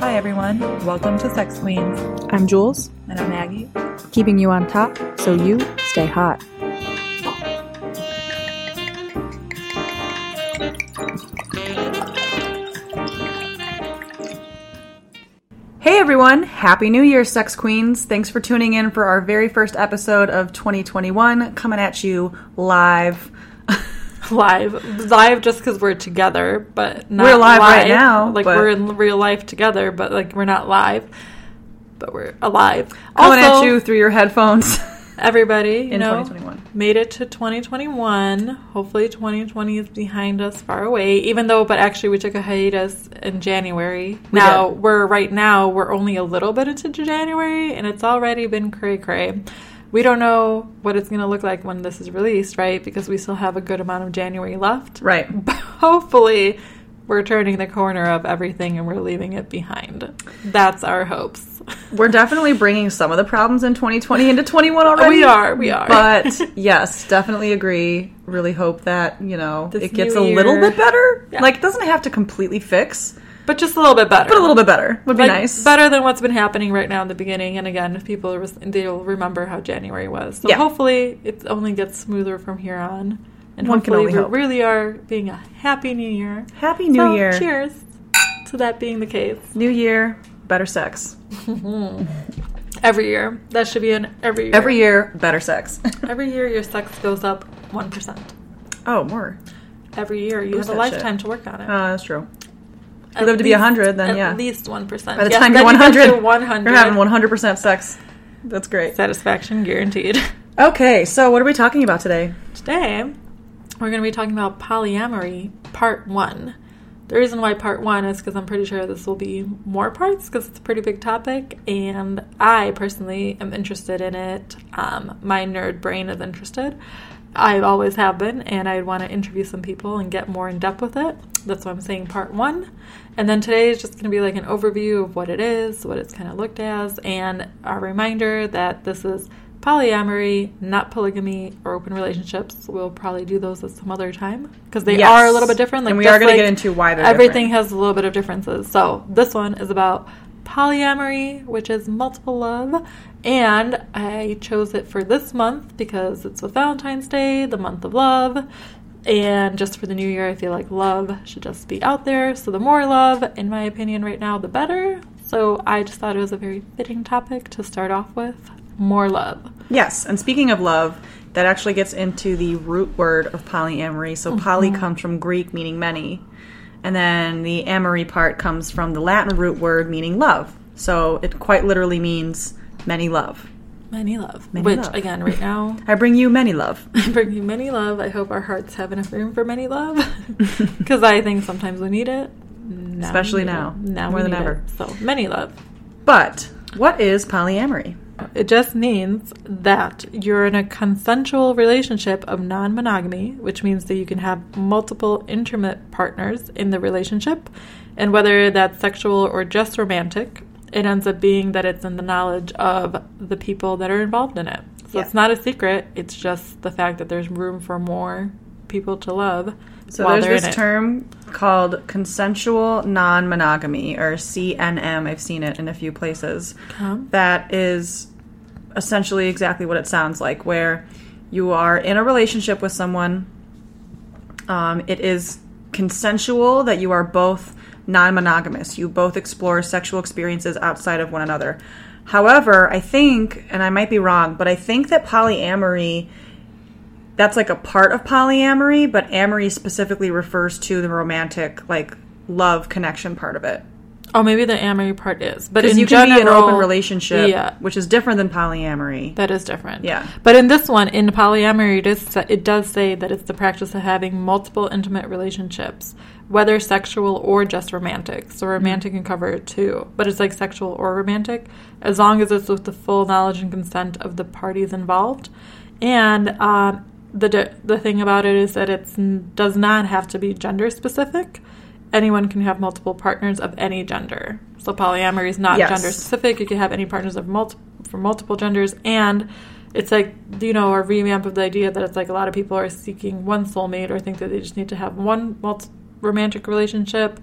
Hi, everyone. Welcome to Sex Queens. I'm Jules, And I'm Maggie. keeping you on top so you stay hot. Hey everyone, Happy New Year, Sex Queens. Thanks for tuning in for our very first episode of 2021, coming at you live. live live just because we're together but not We're live right now, like but- we're in real life together but like we're not live but we're alive. Coming also, at you through your headphones. everybody you in know 2021. made it to 2021 hopefully 2020 is behind us far away even though but actually we took a hiatus in january. We now did. we're right now we're only a little bit into january and it's already been cray cray we don't know what it's going to look like when this is released right because we still have a good amount of january left Right. but hopefully we're turning the corner of everything and we're leaving it behind that's our hopes We're definitely bringing some of the problems in 2020 into 21 already. we are we are But yes, definitely agree. Really hope that, you know, This it gets a little bit better. Yeah. Like, it doesn't have to completely fix, but just a little bit better but a little bit better would be like, nice. Better than what's been happening right now in the beginning. And again, if people they'll remember how January was. So Yeah. hopefully it only gets smoother from here on. And One can hopefully we hope. really are being a happy new year. Happy New So, Year. Cheers to that being the case. New Year, better sex. Every year. That should be an every year. Every year, better sex. Every year your sex goes up 1%. oh, more. Every year you Boost have a lifetime to work on it. Uh, that's true. You live to be least- 100, then at yeah. At least 1%. By the Yes, time you're you get 100, to 100. you're having 100% sex. That's great. Satisfaction guaranteed. Okay, so what are we talking about today? Today, we're going to be talking about polyamory, part one. The reason why part one is because I'm pretty sure this will be more parts because it's a pretty big topic, and I personally am interested in it. Um, my nerd brain is interested. I always have been, and I'd want to interview some people and get more in depth with it. That's why I'm saying part one. And then today is just going to be like an overview of what it is, what it's kind of looked as, and a reminder that this is polyamory, not polygamy or open relationships. We'll probably do those at some other time because they Yes. are a little bit different. Like And we are gonna get into why they're everything different. has a little bit of differences. So this one is about polyamory, which is multiple love, and I chose it for this month because it's with Valentine's Day, the month of love. And just for the new year, I feel like love should just be out there. So, the more love, in my opinion, right now, the better. So, I just thought it was a very fitting topic to start off with more love. Yes, and speaking of love, that actually gets into the root word of polyamory. So poly mm-hmm. comes from Greek meaning many, and then the amory part comes from the Latin root word meaning love. So it quite literally means many love. Many love. Many Which, love. again, right now, I bring you many love. I bring you many love. I hope our hearts have enough room for many love. Because I think sometimes we need it. Now Especially need now, it. Now more than ever. it. So, many love. But what is polyamory? It just means that you're in a consensual relationship of non monogamy, which means that you can have multiple intimate partners in the relationship. And whether that's sexual or just romantic, it ends up being that it's in the knowledge of the people that are involved in it. So Yeah. it's not a secret, it's just the fact that there's room for more people to love. So there's this term called consensual non-monogamy or CNM. I've seen it in a few places. Okay. That is essentially exactly what it sounds like, where you are in a relationship with someone. Um, it is consensual that you are both non-monogamous. You both explore sexual experiences outside of one another. However, I think, and I might be wrong, but I think that polyamory that's like a part of polyamory, but amory specifically refers to the romantic, like love connection part of it. Oh, maybe the amory part is. But in you can general, be in an open relationship, Yeah. which is different than polyamory. That is different. Yeah. But in this one, in polyamory, it, is, it does say that it's the practice of having multiple intimate relationships, whether sexual or just romantic. So romantic can cover it too, but it's like sexual or romantic, as long as it's with the full knowledge and consent of the parties involved. And um, the the thing about it is that it does not have to be gender specific. Anyone can have multiple partners of any gender. So polyamory is not Yes. gender specific. You can have any partners of multi- for multiple genders, and it's like you know a revamp of the idea that it's like a lot of people are seeking one soulmate or think that they just need to have one multi- romantic relationship,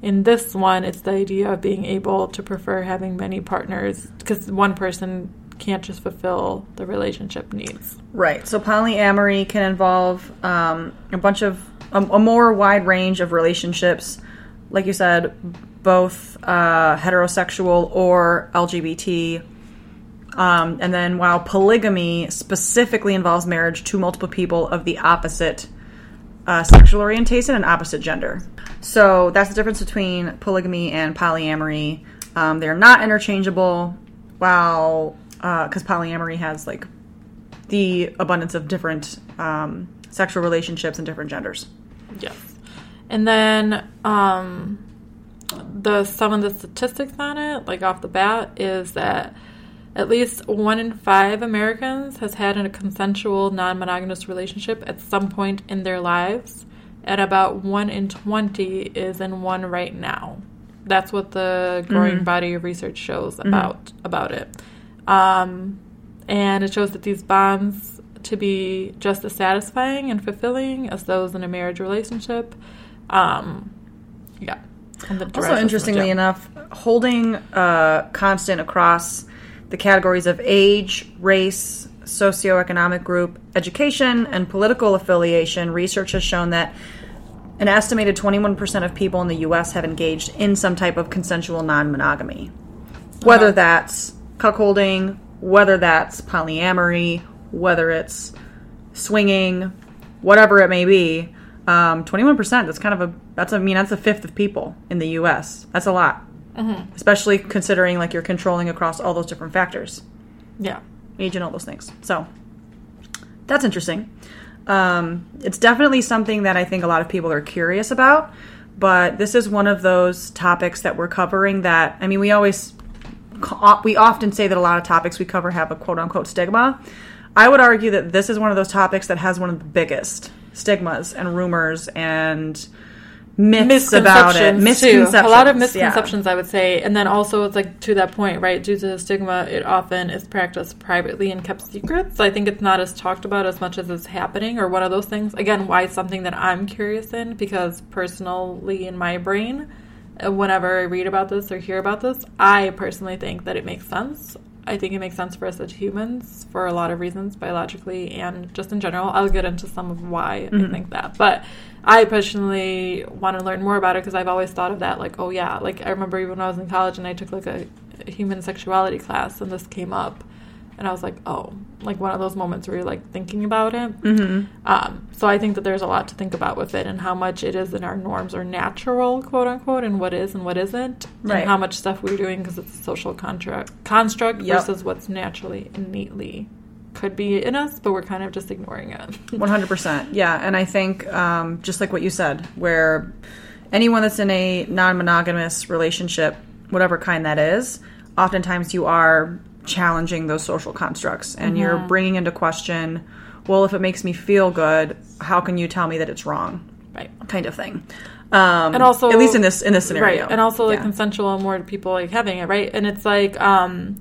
in this one, it's the idea of being able to prefer having many partners because one person can't just fulfill the relationship needs. Right. So polyamory can involve um, a bunch of a, a, more wide range of relationships, like you said, both uh, heterosexual or LGBT. Um, and then while polygamy specifically involves marriage to multiple people of the opposite uh, sexual orientation and opposite gender. So that's the difference between polygamy and polyamory. Um, they're not interchangeable, while because uh, polyamory has like the abundance of different um, sexual relationships and different genders. Yes, and then um, the some of the statistics on it, like off the bat, is that at least one in five Americans has had a consensual non-monogamous relationship at some point in their lives, and about one in twenty is in one right now. That's what the growing mm-hmm. body of research shows about mm-hmm. about it. Um, and it shows that these bonds to be just as satisfying and fulfilling as those in a marriage relationship. Um, yeah. also, interestingly enough, holding uh, constant across the categories of age, race, socioeconomic group, education, and political affiliation, research has shown that an estimated 21% of people in the U.S. have engaged in some type of consensual non monogamy. Whether uh-huh. that's cuckolding, whether that's polyamory, whether it's swinging, whatever it may be. Um, 21%, that's kind of a, that's, I mean, that's a fifth of people in the US. That's a lot. Mm-hmm. Especially considering like you're controlling across all those different factors. Yeah. Age and all those things. So that's interesting. Um, it's definitely something that I think a lot of people are curious about, but this is one of those topics that we're covering that, I mean, we always we often say that a lot of topics we cover have a quote unquote stigma. I would argue that this is one of those topics that has one of the biggest stigmas and rumors and myths about it. Misconceptions. Too. A lot of misconceptions, yeah. I would say. And then also, it's like to that point, right? Due to the stigma, it often is practiced privately and kept secret. So I think it's not as talked about as much as it's happening or one of those things. Again, why it's something that I'm curious in because personally, in my brain, whenever I read about this or hear about this, I personally think that it makes sense. I think it makes sense for us as humans for a lot of reasons, biologically and just in general. I'll get into some of why mm-hmm. I think that. But I personally want to learn more about it because I've always thought of that like, oh yeah, like I remember even when I was in college and I took like a, a human sexuality class and this came up and I was like, oh, like one of those moments where you're like thinking about it. Mm-hmm. Um, so I think that there's a lot to think about with it and how much it is in our norms or natural, quote unquote, and what is and what isn't, right. and how much stuff we're doing because it's a social contract construct yep. versus what's naturally innately could be in us, but we're kind of just ignoring it. 100%. Yeah. And I think, um, just like what you said, where anyone that's in a non monogamous relationship, whatever kind that is, oftentimes you are challenging those social constructs and mm-hmm. you're bringing into question well if it makes me feel good how can you tell me that it's wrong? Right. Kind of thing. Um, and also at least in this in this scenario. Right and also like yeah. consensual more people like having it right? And it's like um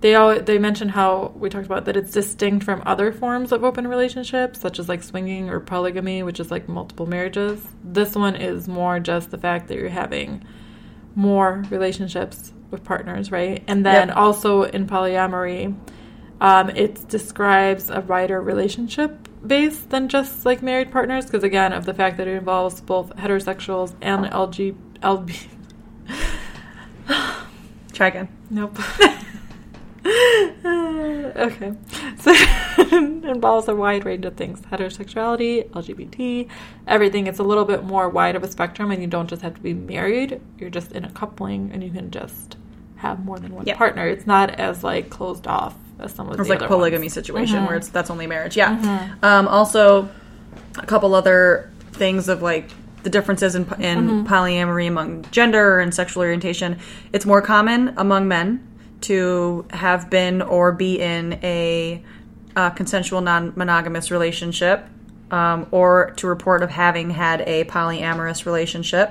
they all they mentioned how we talked about that it's distinct from other forms of open relationships such as like swinging or polygamy which is like multiple marriages. This one is more just the fact that you're having more relationships with partners, right? And then yep. also in polyamory, um, it describes a wider relationship base than just like married partners, because again, of the fact that it involves both heterosexuals and LG, LB. Try again. Nope. okay. So it involves a wide range of things heterosexuality, LGBT, everything. It's a little bit more wide of a spectrum, and you don't just have to be married. You're just in a coupling, and you can just have more than one yep. partner. It's not as like closed off as some of it's the like polygamy ones. situation mm-hmm. where it's that's only marriage. Yeah. Mm-hmm. Um, also, a couple other things of like the differences in, in mm-hmm. polyamory among gender and sexual orientation. It's more common among men to have been or be in a uh, consensual non-monogamous relationship um, or to report of having had a polyamorous relationship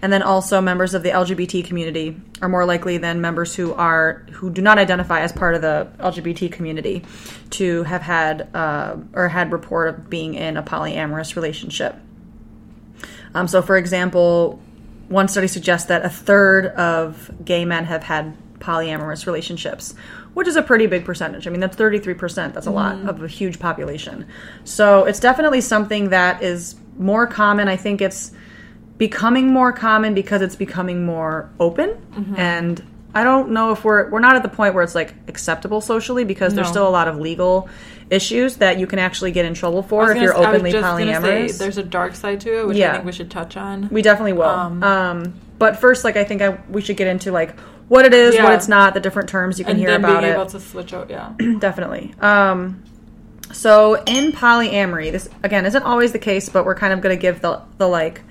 and then also members of the LGBT community are more likely than members who are who do not identify as part of the LGBT community to have had uh, or had report of being in a polyamorous relationship. Um, so, for example, one study suggests that a third of gay men have had polyamorous relationships, which is a pretty big percentage. I mean, that's 33%. That's a lot of a huge population. So it's definitely something that is more common. I think it's becoming more common because it's becoming more open and I don't know if we're we're not at the point where it's like acceptable socially because there's still a lot of legal issues that you can actually get in trouble for if gonna you're s- I was openly gonna say, polyamorous. there's a dark side to it, which Yeah. I think we should touch on. We definitely will. Um, Um, but first, like I think I, we should get into like what it is, what it's not, the different terms you can and hear about being it. able to switch out, yeah. definitely. Um, so in polyamory, this again isn't always the case, but we're kind of going to give the the like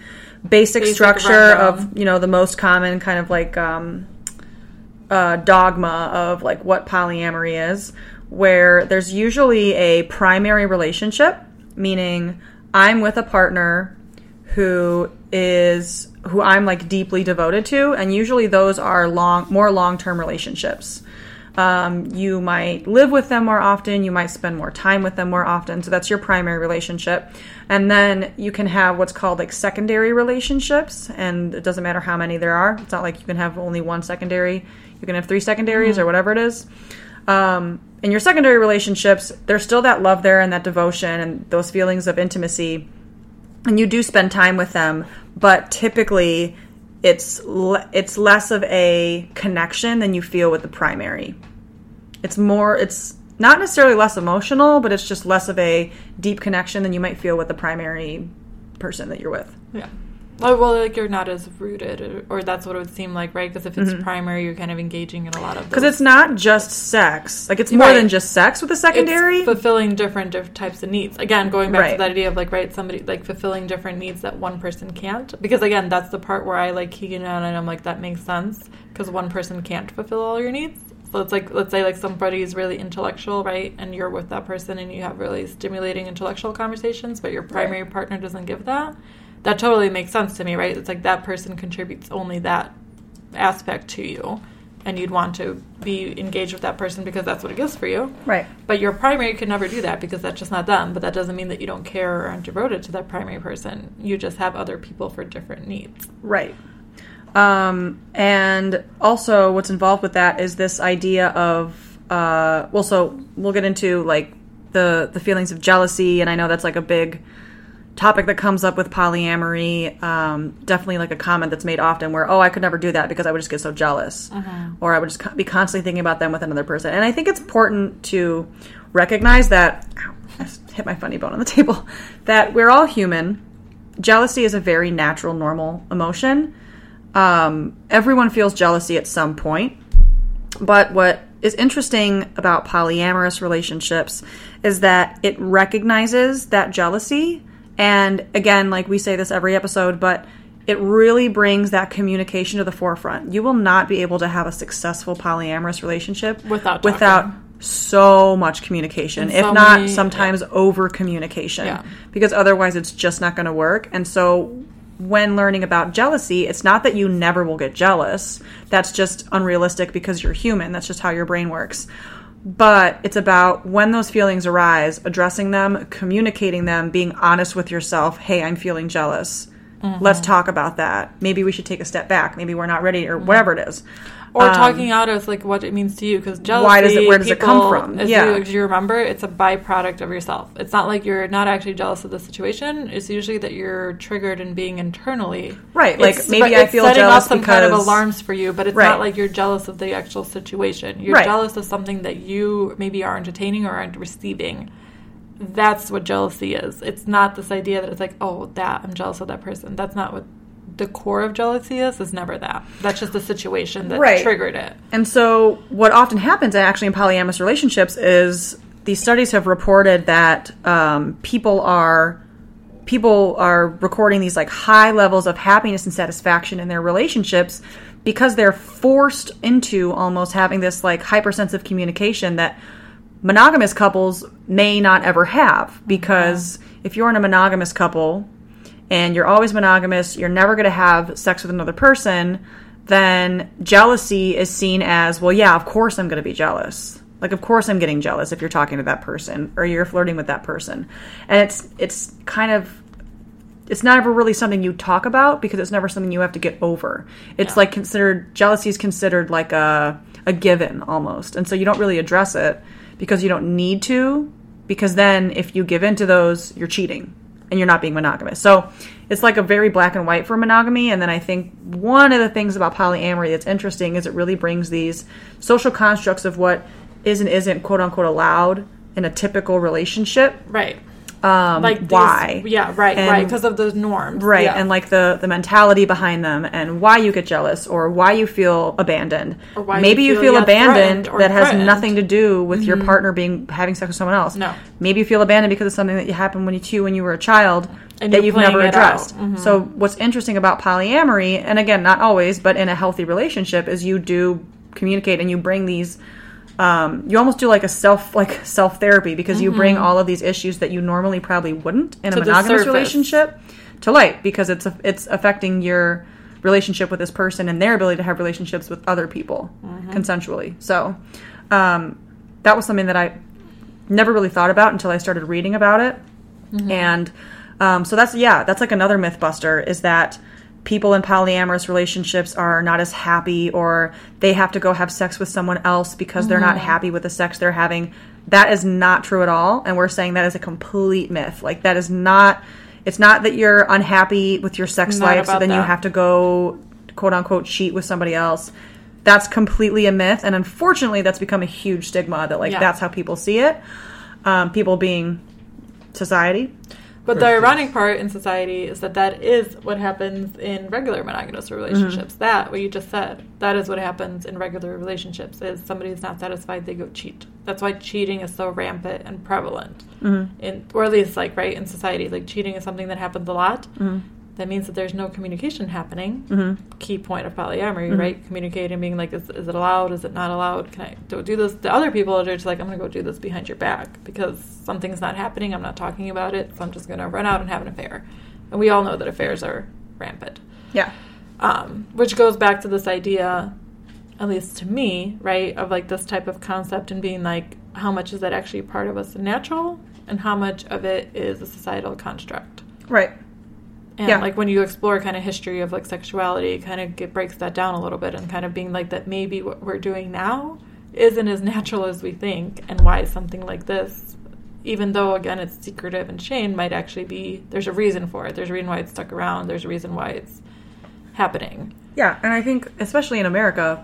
basic, Basic structure rundown. of you know the most common kind of like um, uh, dogma of like what polyamory is, where there's usually a primary relationship, meaning I'm with a partner who is who I'm like deeply devoted to, and usually those are long, more long term relationships. Um, you might live with them more often. You might spend more time with them more often. So that's your primary relationship. And then you can have what's called like secondary relationships. And it doesn't matter how many there are. It's not like you can have only one secondary. You can have three secondaries or whatever it is. Um, in your secondary relationships, there's still that love there and that devotion and those feelings of intimacy and you do spend time with them, but typically it's le- it's less of a connection than you feel with the primary. It's more it's not necessarily less emotional, but it's just less of a deep connection than you might feel with the primary person that you're with. Yeah. Oh, well, like you're not as rooted, or, or that's what it would seem like, right? Because if it's primary, you're kind of engaging in a lot of Because Mm-hmm. it's not just sex. Like it's more Right. than just sex with a secondary. It's fulfilling different, different types of needs. Again, going back Right. to that idea of like, right, somebody like fulfilling different needs that one person can't. Because again, that's the part where I like Keegan on and I'm like, that makes sense because one person can't fulfill all your needs. So it's like, let's say like somebody is really intellectual, right, and you're with that person and you have really stimulating intellectual conversations, but your primary partner doesn't give that. That totally makes sense to me, right? It's like that person contributes only that aspect to you. And you'd want to be engaged with that person because that's what it gives for you. right. But your primary could never do that because that's just not them. But that doesn't mean that you don't care or aren't devoted to that primary person. You just have other people for different needs. Right. Um, and also, what's involved with that is this idea of, uh, well, so we'll get into like the the feelings of jealousy, and I know that's like a big topic that comes up with polyamory. Um, definitely like a comment that's made often, where oh, I could never do that because I would just get so jealous, or I would just be constantly thinking about them with another person. And I think it's important to recognize that. Ow, I just hit my funny bone on the table. That we're all human. Jealousy is a very natural, normal emotion um, everyone feels jealousy at some point. But what is interesting about polyamorous relationships is that it recognizes that jealousy. And again, like we say this every episode, but it really brings that communication to the forefront. You will not be able to have a successful polyamorous relationship Without talking. without so much communication, And if not many- sometimes over communication, Yeah. because otherwise it's just not going to work. And so when learning about jealousy, it's not that you never will get jealous. That's just unrealistic because you're human. That's just how your brain works. But it's about when those feelings arise, addressing them, communicating them, being honest with yourself. Hey, I'm feeling jealous. Mm-hmm. Let's talk about that. Maybe we should take a step back. Maybe we're not ready, or whatever it is. Or Um, talking out of like what it means to you because jealousy. Why does it- where does it come from? As Yeah. you, as you remember, it's a byproduct of yourself. It's not like you're not actually jealous of the situation. It's usually that you're triggered and being internally. Right, like, It's- maybe I it's feel setting jealous off some kind of alarms for you, but it's Right. not like you're jealous of the actual situation. You're Right. jealous of something that you maybe are entertaining or aren't receiving. That's what jealousy is. It's not this idea that it's like, oh, that I'm jealous of that person. That's not what the core of jealousy is. Is never that. That's just the situation that Right. triggered it. And so, what often happens actually in polyamorous relationships is these studies have reported that um, people are people are recording these like high levels of happiness and satisfaction in their relationships because they're forced into almost having this like hypersensitive communication that monogamous couples may not ever have because if you're in a monogamous couple and you're always monogamous, you're never going to have sex with another person, then jealousy is seen as, well, yeah, of course I'm going to be jealous. Like, of course I'm getting jealous if you're talking to that person or you're flirting with that person. And it's, it's kind of it's never really something you talk about because it's never something you have to get over. It's Yeah. like considered jealousy is considered like a a given almost, and so you don't really address it because you don't need to. Because then, if you give in to those, you're cheating and you're not being monogamous. So it's like a very black and white for monogamy. And then I think one of the things about polyamory that's interesting is it really brings these social constructs of what is and isn't quote unquote allowed in a typical relationship. Right. Um, Like these- why? Yeah, right, And- right. Because of those norms. Right, Yeah. and like the the mentality behind them, and why you get jealous, or why you feel abandoned, Or why maybe you you feel, feel, yeah, abandoned that has threatened. nothing to do with your partner being having sex with someone else. No. maybe you feel abandoned because of something that happened when you to you when you were a child And that you've never addressed. Mhm. So what's interesting about polyamory, and again, not always, but in a healthy relationship, is you do communicate and you bring these. Um, you almost do like a self like self therapy because you bring all of these issues that you normally probably wouldn't in Mm-hmm. To a monogamous relationship to light because it's it's affecting your relationship with this person and their ability to have relationships with other people Mm-hmm. consensually. So um, that was something that I never really thought about until I started reading about it. Mm-hmm. And um, so that's yeah, that's like another myth buster is that people in polyamorous relationships are not as happy or they have to go have sex with someone else because they're Mm-hmm. not happy with the sex they're having. That is not true at all and we're saying that is a complete myth. Like that is not it's not that you're unhappy with your sex Not life so then you have to go quote unquote cheat with somebody else. That's completely a myth and unfortunately that's become a huge stigma that like Yeah. that's how people see it. Um, people being society. But the ironic part in society is that that is what happens in regular monogamous relationships. Mm-hmm. That what you just said, that is what happens in regular relationships. Is somebody is not satisfied, they go cheat. That's why cheating is so rampant and prevalent, Mm-hmm. in or at least like right in society. Like cheating is something that happens a lot. Mm-hmm. That means that there's no communication happening. Key point of polyamory, Mm-hmm. right? Communicating, being like, is, is it allowed? Is it not allowed? Can I do, do this? The other people are just like, I'm going to go do this behind your back because something's not happening. I'm not talking about it. So I'm just going to run out and have an affair. And we all know that affairs are rampant. Yeah. Um, which goes back to this idea, at least to me, right, of like this type of concept and being like, how much is that actually part of us natural and how much of it is a societal construct? Right. And Yeah. like when you explore kind of history of like sexuality, it kind of get, breaks that down a little bit and kind of being like that maybe what we're doing now isn't as natural as we think, and why something like this, even though again it's secretive and shame, might actually be there's a reason for it. There's a reason why it's stuck around. There's a reason why it's happening. Yeah, and I think especially in America,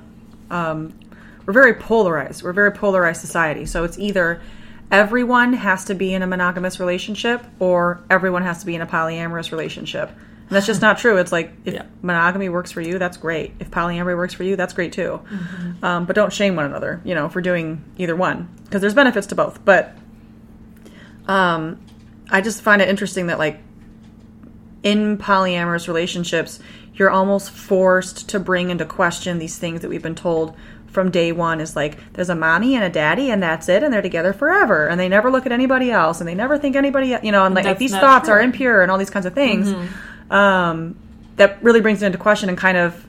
um, we're very polarized. We're a very polarized society. So it's either everyone has to be in a monogamous relationship or everyone has to be in a polyamorous relationship. And that's just not true. It's like if Yeah. monogamy works for you, that's great. If polyamory works for you, that's great too. Um, but don't shame one another, you know, for doing either one because there's benefits to both. But um, I just find it interesting that like in polyamorous relationships, you're almost forced to bring into question these things that we've been told from day one is like there's a mommy and a daddy and that's it and they're together forever and they never look at anybody else and they never think anybody you know and like That's these thoughts are impure and all these kinds of things. Um, that really brings it into question and kind of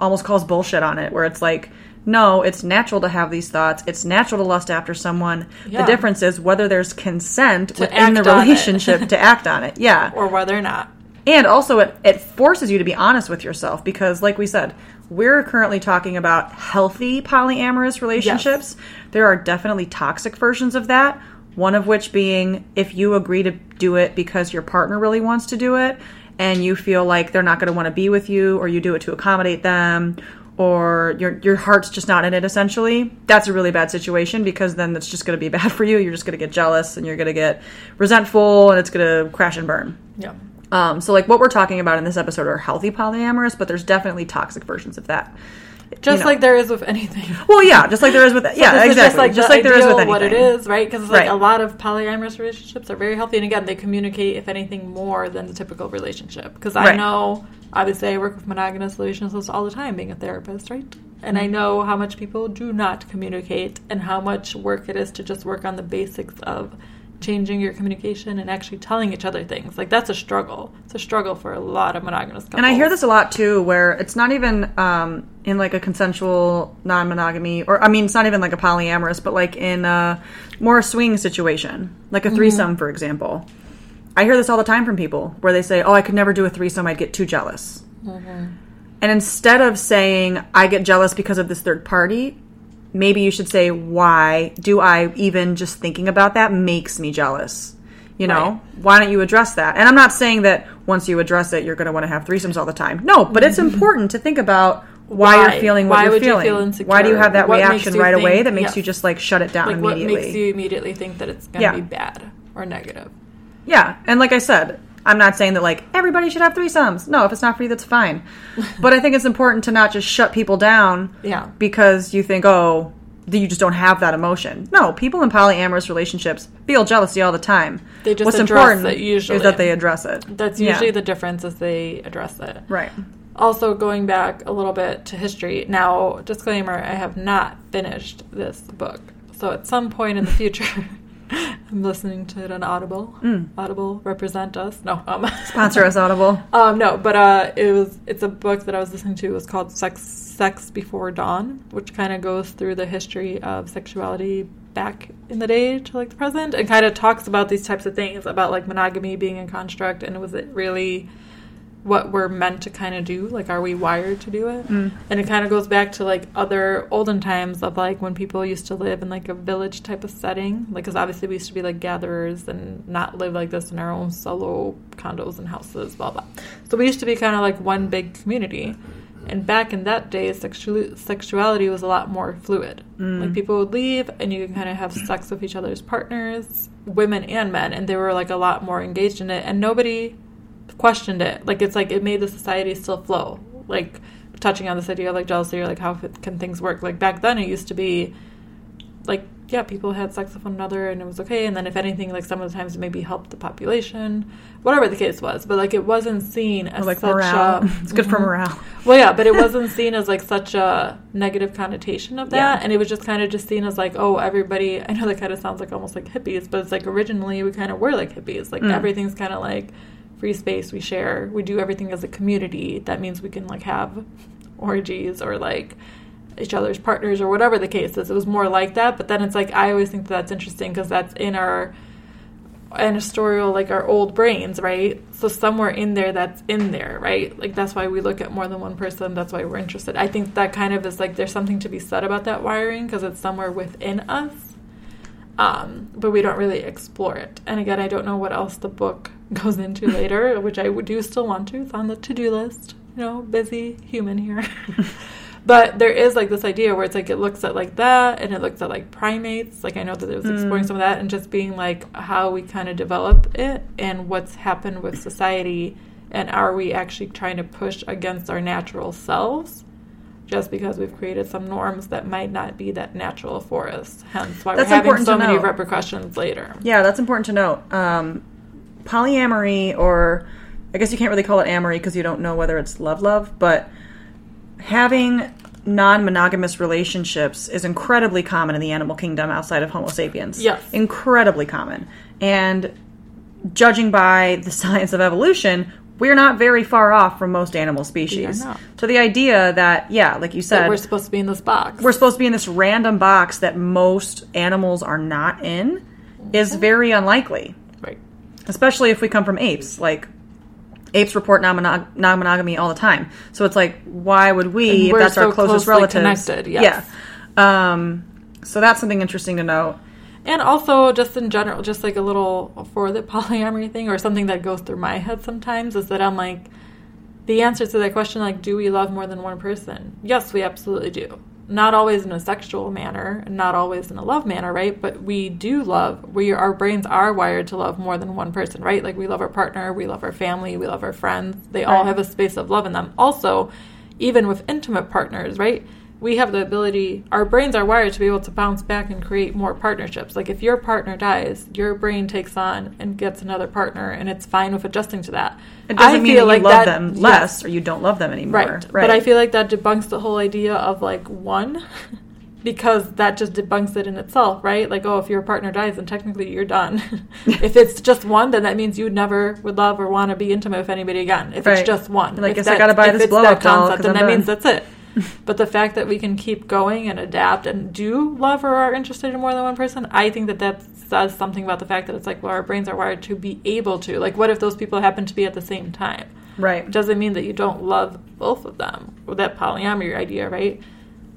almost calls bullshit on it where it's like no it's natural to have these thoughts. It's natural to lust after someone. Yeah. the difference is whether there's consent To within the act on it. relationship to act on it. Yeah. Or whether or not. and also it, it forces you to be honest with yourself because like we said we're currently talking about healthy polyamorous relationships. There are definitely toxic versions of that one of which being if you agree to do it because your partner really wants to do it and you feel like they're not going to want to be with you or you do it to accommodate them or your your heart's just not in it essentially that's a really bad situation because then it's just going to be bad for you. You're just going to get jealous and you're going to get resentful and it's going to crash and burn. Yeah. Um, so like what we're talking about in this episode are healthy polyamorous, but there's definitely toxic versions of that. Just know. like there is with anything. Well, yeah, just like there is with yeah, This is exactly, just like, the there is with anything. what it is, right? Because like Right. a lot of polyamorous relationships are very healthy, and again, they communicate, if anything, more than the typical relationship. Because I Right. know, obviously, I work with monogamous relationships all the time, being a therapist, right? And Mm-hmm. I know how much people do not communicate, and how much work it is to just work on the basics of changing your communication and actually telling each other things. Like that's a struggle. It's a struggle for a lot of monogamous couples. And I hear this a lot too, where it's not even um, in like a consensual non-monogamy, or I mean, it's not even like a polyamorous, but like in a more swing situation, like a threesome, for example. I hear this all the time from people where they say, "Oh, I could never do a threesome. I'd get too jealous." And instead of saying, "I get jealous because of this third party," maybe you should say, "Why do I even just thinking about that makes me jealous?" You know, Right. why don't you address that? And I'm not saying that once you address it, you're going to want to have threesomes all the time. No, but it's mm-hmm. important to think about why, Why? you're feeling what Why you're would you feeling. feel why do you have that What reaction right away that makes you just like shut it down Like what makes you immediately think that it's going to Yeah. be bad or negative? Yeah, and like I said, I'm not saying that like everybody should have threesomes. No, if it's not for you, that's fine. but I think it's important to not just shut people down. Yeah. Because you think, oh, that you just don't have that emotion. No, people in polyamorous relationships feel jealousy all the time. They just What's important it usually. is that they address it. That's Yeah. usually the difference is they address it. right. Also, going back a little bit to history. Now, disclaimer: I have not finished this book, so at some point in the future, I'm listening to it on Audible. Mm. Audible represent us. No, um, Sponsor us, Audible. um, no, but uh, it was it's a book that I was listening to. It was called Sex Sex Before Dawn, which kind of goes through the history of sexuality back in the day to like the present, and kind of talks about these types of things about like monogamy being a construct, and was it really what we're meant to kind of do? Like, are we wired to do it? Mm. And it kind of goes back to like other olden times of like when people used to live in like a village type of setting. Like, because obviously we used to be like gatherers and not live like this in our own solo condos and houses, blah, blah. So we used to be kind of like one big community. And back in that day, sexual- sexuality was a lot more fluid. Mm. Like people would leave, and you could kind of have sex with each other's partners, women and men, and they were like a lot more engaged in it. And nobody questioned it. Like it's like it made the society still flow. Like touching on this idea of like jealousy or like how f- can things work. Like back then, it used to be like yeah, people had sex with one another and it was okay. And then if anything, like some of the times it maybe helped the population, whatever the case was. But like it wasn't seen as like such morale. a it's good for Mhm. morale. well, yeah, but it wasn't seen as like such a negative connotation of that, Yeah. and it was just kind of just seen as like, oh, everybody. I know that kind of sounds like almost like hippies, but it's like originally we kind of were like hippies. Like Mm. everything's kind of like free space. We share. We do everything as a community. That means we can like have orgies or like each other's partners or whatever the case is. It was more like that, but then it's like I always think that that's interesting because that's in our ancestral like our old brains right so somewhere in there that's in there right like that's why we look at more than one person that's why we're interested i think that kind of is like there's something to be said about that wiring because it's somewhere within us um, but we don't really explore it and again i don't know what else the book goes into later which i do still want to. It's on the to-do list. You know busy human here. But there is like this idea where it's like it looks at like that and it looks at like primates. Like i know that it was exploring some of that and just being like how we kind of develop it and what's happened with society and are we actually trying to push against our natural selves just because we've created some norms that might not be that natural for us? Hence why That's we're having so to many repercussions later. Yeah, that's important to note. Um, polyamory, or I guess you can't really call it amory because you don't know whether it's love love, but having non monogamous relationships is incredibly common in the animal kingdom outside of Homo sapiens. Yes. Incredibly common. And judging by the science of evolution, we're not very far off from most animal species. So the idea that, yeah, like you said, that we're supposed to be in this box we're supposed to be in this random box that most animals are not in is very unlikely, especially if we come from apes. Like, apes report non monogamy all the time. So it's like, why would we, if that's our closest relative. connected, yes. Yeah. Um, so that's something interesting to note. And also, just in general, just like a little for the polyamory thing, or something that goes through my head sometimes, is that I'm like, the answer to that question, like, do we love more than one person? Yes, we absolutely do. Not always in a sexual manner, not always in a love manner, right? But we do love. We our brains are wired to love more than one person, right? Like we love our partner, we love our family, we love our friends. They all have a space of love in them. Also, even with intimate partners, right? We have the ability, our brains are wired to be able to bounce back and create more partnerships. Like if your partner dies, your brain takes on and gets another partner, and it's fine with adjusting to that. It doesn't I mean feel that you like love that- them yes. less or you don't love them anymore. Right. But I feel like that debunks the whole idea of like one because that just debunks it in itself, right? Like, oh, if your partner dies, then technically you're done. if it's just one, then that means you never would love or want to be intimate with anybody again. If Right. it's just one. Like, if guess I gotta buy this blow-up doll concept, then I'm that means that's it. but the fact that we can keep going and adapt and do love or are interested in more than one person, I think that that says something about the fact that it's like, well, our brains are wired to be able to. Like, what if those people happen to be at the same time? Right. doesn't mean that you don't love both of them with that polyamory idea, right?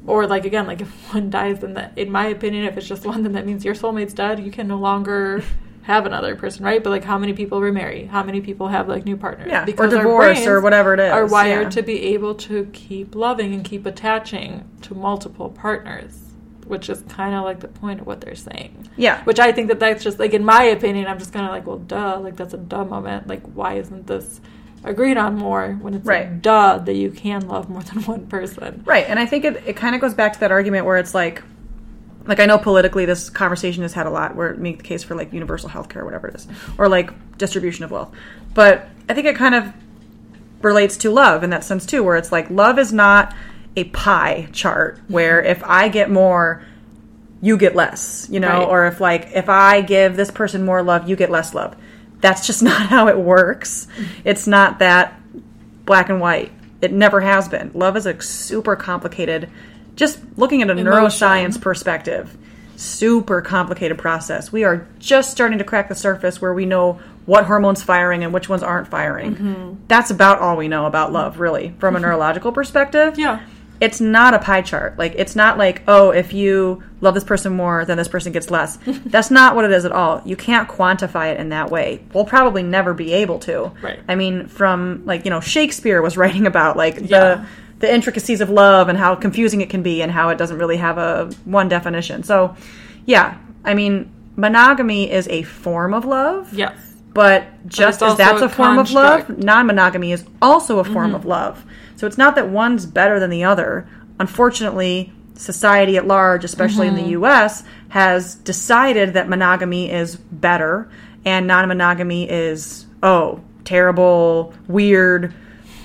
Or like again, like if one dies, then that, in my opinion, if it's just one, then that means your soulmate's dead. You can no longer have another person, right? But like, how many people remarry? How many people have like new partners? Yeah, or our divorce or whatever it is, Are wired yeah. to be able to keep loving and keep attaching to multiple partners, which is kind of like the point of what they're saying. Yeah. Which I think that that's just like in my opinion, I'm just kind of like, well, duh, like that's a dumb moment. Like, why isn't this agreed on more when it's Right. like, duh, that you can love more than one person? Right, and I think it, it kind of goes back to that argument where it's like, like I know politically this conversation has had a lot where it make the case for like universal health care or whatever it is, or like distribution of wealth. But I think it kind of relates to love in that sense too, where it's like love is not a pie chart where if I get more, you get less, you know, Right. or if like if I give this person more love, you get less love. That's just not how it works. It's not that black and white. It never has been. Love is a super complicated, just looking at a Emotion. neuroscience perspective, super complicated process. We are just starting to crack the surface where we know what hormones firing and which ones aren't firing. Mm-hmm. That's about all we know about love, really, from a neurological perspective. Yeah. It's not a pie chart. Like it's not like, oh, if you love this person more, then this person gets less. That's not what it is at all. You can't quantify it in that way. We'll probably never be able to. Right. I mean, from like, you know, Shakespeare was writing about like Yeah. the the intricacies of love and how confusing it can be and how it doesn't really have a one definition. So, yeah, I mean, monogamy is a form of love. Yes. But just it's as that's a a form of love, non monogamy is also a form of love. So it's not that one's better than the other. Unfortunately, society at large, especially in the US, has decided that monogamy is better and non monogamy is, oh, terrible, weird,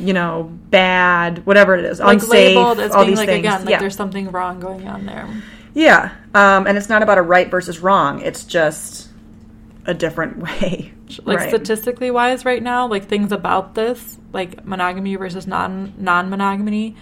you know, bad, whatever it is, Like unsafe, labeled as all being these like things. again, like yeah. there's something wrong going on there. yeah. Um, and it's not about a right versus wrong. It's just a different way. like Right. statistically wise right now like things about this like monogamy versus non non-monogamy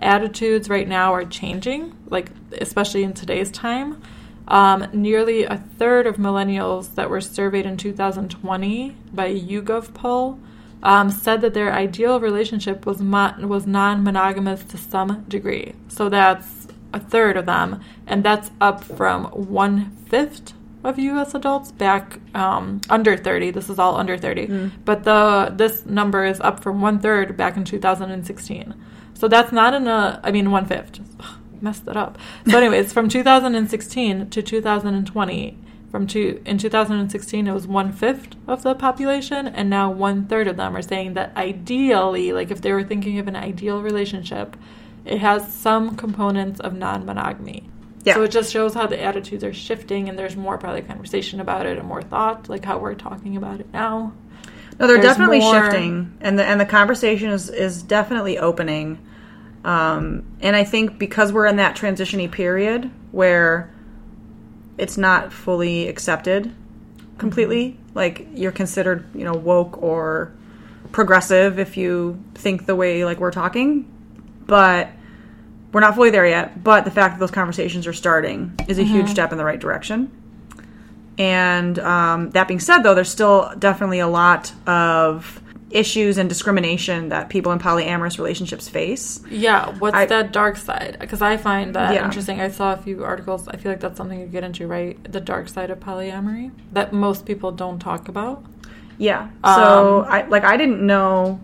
attitudes right now are changing like especially in today's time um, nearly a third of millennials that were surveyed in 2020 by YouGov poll um, said that their ideal relationship was mo- was non-monogamous to some degree. So that's a third of them, and that's up from one fifth of U.S. adults back um, under 30. This is all under 30, but the this number is up from one third back in 2016. So that's not in a. I mean, one fifth. Messed that up. So, anyways, from 2016 to 2020, from two in 2016 it was one fifth of the population, and now one third of them are saying that ideally, like if they were thinking of an ideal relationship, it has some components of non-monogamy. Yeah. So it just shows how the attitudes are shifting, and there's more probably conversation about it and more thought, like how we're talking about it now. No, they're There's definitely more- shifting, and the and the conversation is is definitely opening. Um, and I think because we're in that transitiony period where it's not fully accepted completely, like you're considered, you know, woke or progressive if you think the way like we're talking, but we're not fully there yet. But the fact that those conversations are starting is a huge step in the right direction. And um, that being said, though, there's still definitely a lot of issues and discrimination that people in polyamorous relationships face. Yeah, what's I- that dark side? Because I find that Yeah. interesting. I saw a few articles. I feel like that's something you get into, right? The dark side of polyamory that most people don't talk about. Yeah. So, Um, I like I didn't know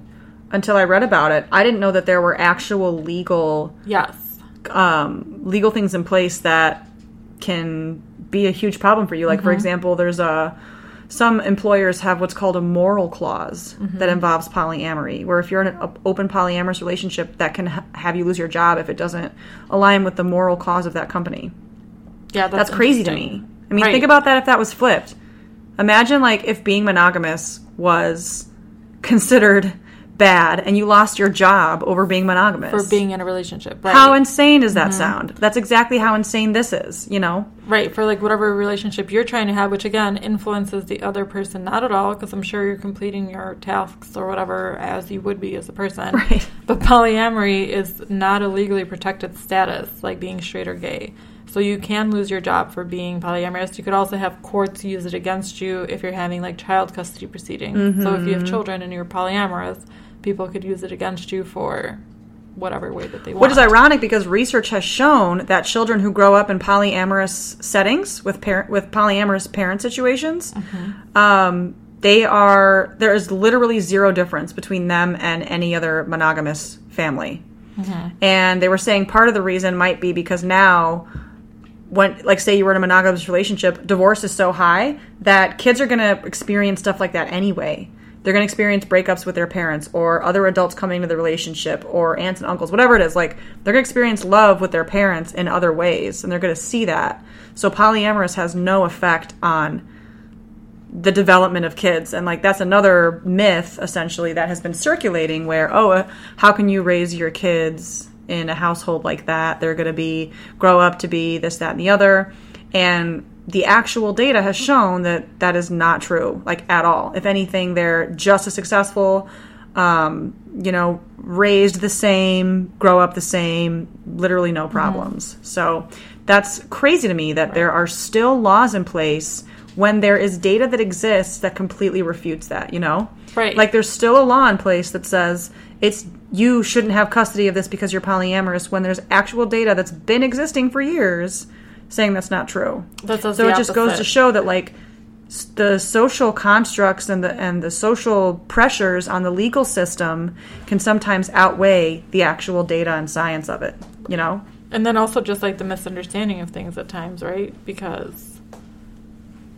until I read about it. I didn't know that there were actual legal Yes. um, legal things in place that can be a huge problem for you. Like, for example, there's a some employers have what's called a moral clause that mm-hmm. involves polyamory, where if you're in an open polyamorous relationship, that can ha- have you lose your job if it doesn't align with the moral cause of that company. Yeah, that's, That's crazy to me. I mean, Right. think about that if that was flipped. Imagine like if being monogamous was considered bad and you lost your job over being monogamous. for being in a relationship. Right. How insane does that mm-hmm. sound? That's exactly how insane this is, you know? right for like whatever relationship you're trying to have, which again influences the other person not at all because I'm sure you're completing your tasks or whatever as you would be as a person. Right. But polyamory is not a legally protected status like being straight or gay. So you can lose your job for being polyamorous. You could also have courts use it against you if you're having like child custody proceedings. So if you have mm-hmm. children and you're polyamorous, people could use it against you for whatever way that they want. Which is ironic because research has shown that children who grow up in polyamorous settings with parent with polyamorous parent situations, um, they are there is literally zero difference between them and any other monogamous family. And they were saying part of the reason might be because now when like say you were in a monogamous relationship, divorce is so high that kids are going to experience stuff like that anyway. They're going to experience breakups with their parents or other adults coming into the relationship or aunts and uncles, whatever it is. Like they're going to experience love with their parents in other ways and they're going to see that. So polyamorous has no effect on the development of kids and like that's another myth essentially that has been circulating where oh uh, how can you raise your kids in a household like that they're going to be grow up to be this that and the other and the actual data has shown that that is not true like at all if anything they're just as successful um, you know raised the same grow up the same literally no problems so that's crazy to me that there are still laws in place when there is data that exists that completely refutes that, you know? Right. Like there's still a law in place that says it's you shouldn't have custody of this because you're polyamorous when there's actual data that's been existing for years saying that's not true. That says so it just goes to show that like the social constructs and the and the social pressures on the legal system can sometimes outweigh the actual data and science of it, you know? And then also just like the misunderstanding of things at times, right? Because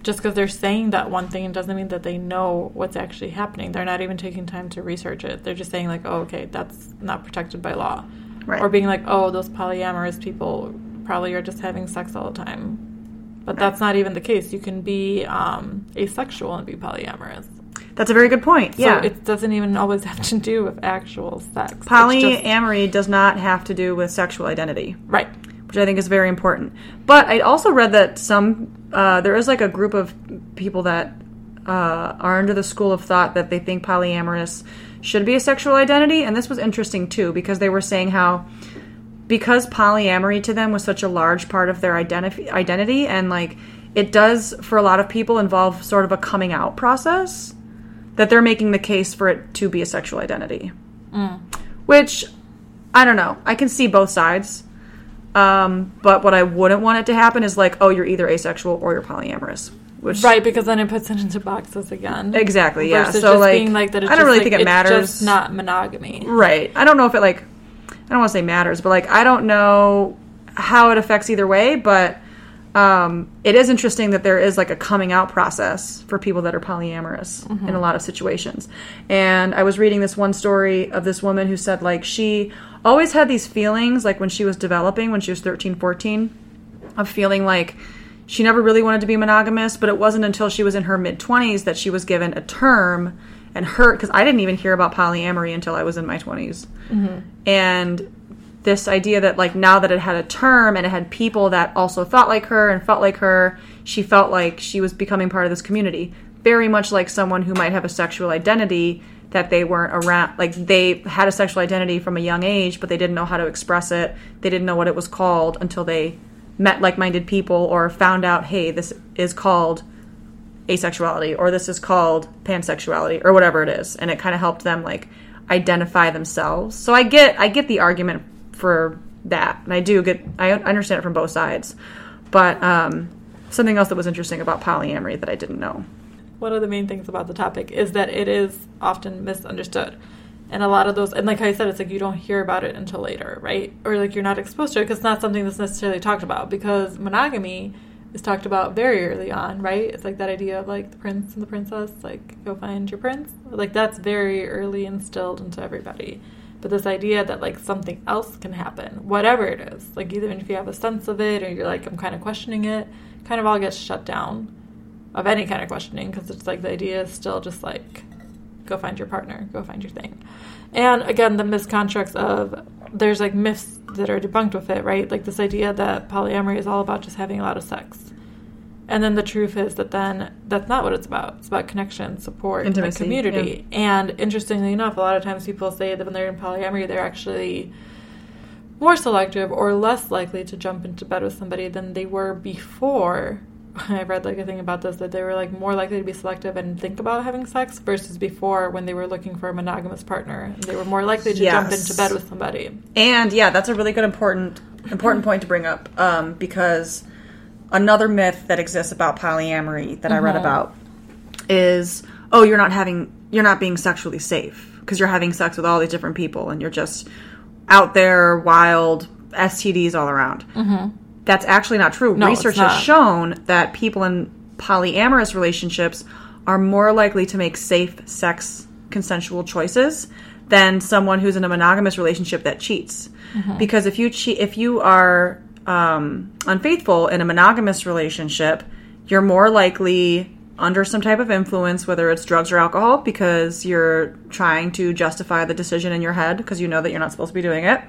just because they're saying that one thing doesn't mean that they know what's actually happening. They're not even taking time to research it. They're just saying like, "Oh, okay, that's not protected by law," Right. or being like, "Oh, those polyamorous people probably are just having sex all the time." But that's not even the case. You can be um, asexual and be polyamorous. That's a very good point. So Yeah. it doesn't even always have to do with actual sex. It's just- Polyamory does not have to do with sexual identity, right. which I think is very important. But I also read that some uh, there is like a group of people that uh, are under the school of thought that they think polyamorous should be a sexual identity, and this was interesting too because they were saying how because polyamory to them was such a large part of their identity identity and like it does for a lot of people involve sort of a coming out process that they're making the case for it to be a sexual identity which i don't know i can see both sides um, but what i wouldn't want it to happen is like oh you're either asexual or you're polyamorous which Right, because then it puts it into boxes again. exactly yeah so like, being like i don't really like, think it it's matters Just not monogamy. Right. I don't know if it like don't want to say matters, but like I don't know how it affects either way, but um, it is interesting that there is like a coming out process for people that are polyamorous in a lot of situations. And I was reading this one story of this woman who said like she always had these feelings like when she was developing when she was 13, 14 of feeling like she never really wanted to be monogamous, but it wasn't until she was in her mid 20s that she was given a term and hurt because I didn't even hear about polyamory until I was in my 20s. Mm-hmm. And this idea that like now that it had a term and it had people that also thought like her and felt like her, she felt like she was becoming part of this community. Very much like someone who might have a sexual identity that they weren't around like they had a sexual identity from a young age but they didn't know how to express it. They didn't know what it was called until they met like-minded people or found out, "Hey, this is called asexuality or this is called pansexuality or whatever it is and it kind of helped them like identify themselves so i get i get the argument for that and i do get i understand it from both sides but um something else that was interesting about polyamory that i didn't know One of the main things about the topic is that it is often misunderstood. And a lot of those, and like I said, it's like you don't hear about it until later, right? Or like you're not exposed to it because it's not something that's necessarily talked about. Because monogamy is talked about very early on, right? It's like that idea of like the prince and the princess, like go find your prince. Like that's very early instilled into everybody. But this idea that like something else can happen, whatever it is, like even if you have a sense of it or you're like, I'm kind of questioning it, kind of all gets shut down of any kind of questioning because it's like the idea is still just like go find your partner, go find your thing. And again, the misconstructs of there's like myths that are debunked with it, right? Like this idea that polyamory is all about just having a lot of sex. And then the truth is that then that's not what it's about. It's about connection, support, and Intimacy, community. And interestingly enough, a lot of times people say that when they're in polyamory, they're actually more selective or less likely to jump into bed with somebody than they were before. I read like a thing about this that they were like more likely to be selective and think about having sex versus before when they were looking for a monogamous partner. They were more likely to jump into bed with somebody. And yeah, that's a really good important important point to bring up um, because another myth that exists about polyamory that I read about is oh you're not having you're not being sexually safe because you're having sex with all these different people and you're just out there wild STDs all around. That's actually not true. No, Research not. has shown that people in polyamorous relationships are more likely to make safe sex consensual choices than someone who's in a monogamous relationship that cheats. Because if you cheat, if you are um, unfaithful in a monogamous relationship, you're more likely under some type of influence, whether it's drugs or alcohol, because you're trying to justify the decision in your head because you know that you're not supposed to be doing it.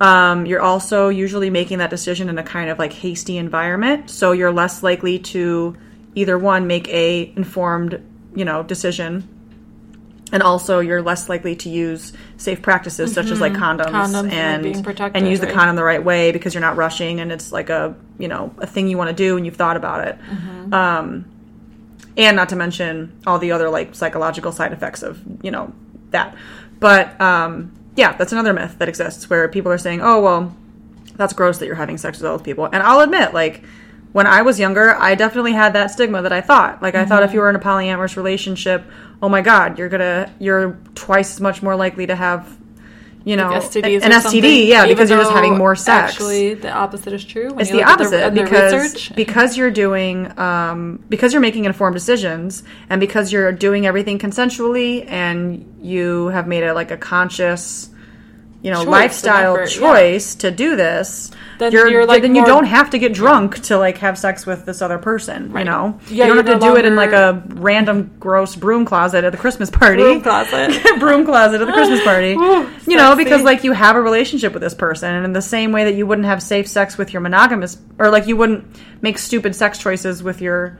Um, you're also usually making that decision in a kind of like hasty environment, so you're less likely to either one make a informed, you know, decision, and also you're less likely to use safe practices such as like condoms, Mm-hmm. Condoms and and protected, and use the condom the right way because you're not rushing and it's like a you know a thing you want to do and you've thought about it. Mm-hmm. Um, and not to mention all the other like psychological side effects of you know that but um yeah that's another myth that exists where people are saying oh well that's gross that you're having sex with all those people and i'll admit like when i was younger i definitely had that stigma that i thought like i thought Mm-hmm. if you were in a polyamorous relationship oh my god you're gonna you're twice as much more likely to have you know STDs an std yeah because you're just having more sex Actually, the opposite is true. When it's the opposite the because because you're doing um, because you're making informed decisions and because you're doing everything consensually and you have made it like a conscious you know Choice lifestyle effort, yeah. choice to do this Then you're, you're, like, then you more- don't have to get drunk to like have sex with this other person you know Yeah, you don't have to no do it in like a random gross broom closet at the christmas party Broom closet. broom closet at the Christmas party. Ooh, you know, because like you have a relationship with this person, and in the same way that you wouldn't have safe sex with your monogamous, or like you wouldn't make stupid sex choices with your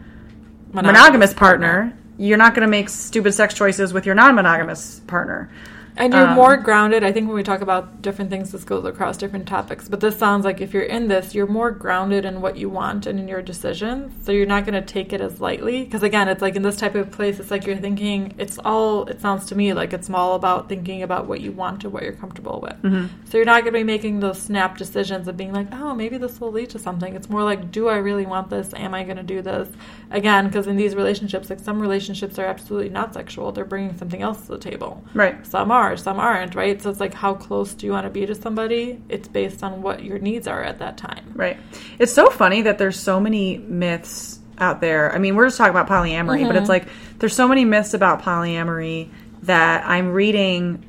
monogamous, partner, you're not going to make stupid sex choices with your non-monogamous partner. And you're Um, more grounded. I think when we talk about different things, this goes across different topics. But this sounds like if you're in this, you're more grounded in what you want and in your decisions. So you're not going to take it as lightly. Because again, it's like in this type of place, it's like you're thinking, it's all, it sounds to me like it's all about thinking about what you want and what you're comfortable with. Mm-hmm. So you're not going to be making those snap decisions of being like, oh, maybe this will lead to something. It's more like, do I really want this? Am I going to do this? Again, because in these relationships, like some relationships are absolutely not sexual, they're bringing something else to the table Right. some are some aren't right so it's like how close do you want to be to somebody it's based on what your needs are at that time Right. It's so funny that there's so many myths out there. I mean, we're just talking about polyamory, but Mm-hmm. it's like there's so many myths about polyamory that I'm reading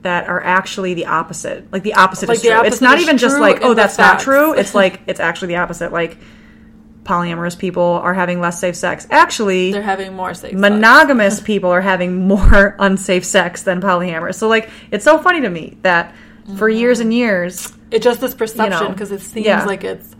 that are actually the opposite. Like the opposite Like is the true. it's not even just like, oh, that's not true. It's like it's actually the opposite. Like polyamorous people are having less safe sex. Actually, they're having more safe. monogamous people are having more unsafe sex than polyamorous. So like it's so funny to me that for Mm-hmm. years and years it's just this perception know, because it seems yeah. like it's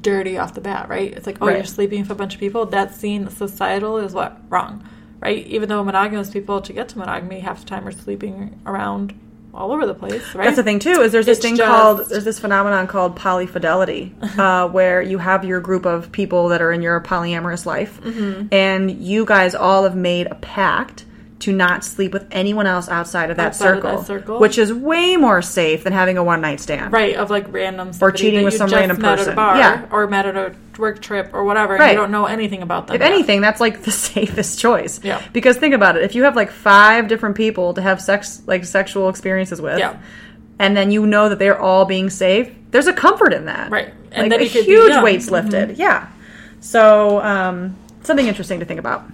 dirty off the bat right it's like oh Right. you're sleeping with a bunch of people that's seen societal is what wrong right even though monogamous people to get to monogamy half the time are sleeping around all over the place right That's the thing too. Is there's this It's thing just- called there's this phenomenon called polyfidelity, uh, where you have your group of people that are in your polyamorous life, Mm-hmm. and you guys all have made a pact to not sleep with anyone else outside of that, Outside of that circle, circle. which is way more safe than having a one night stand. right of like random somebody cheating with some random met at person. a bar Yeah. or met at a work trip or whatever and Right. you don't know anything about them If yet. anything, that's like the safest choice. Yeah. Because think about it: if you have like five different people to have sex, like sexual experiences with, Yeah. and then you know that they're all being safe, there's a comfort in that. Right. And like then a huge weight's lifted. Yeah. So um, something interesting to think about.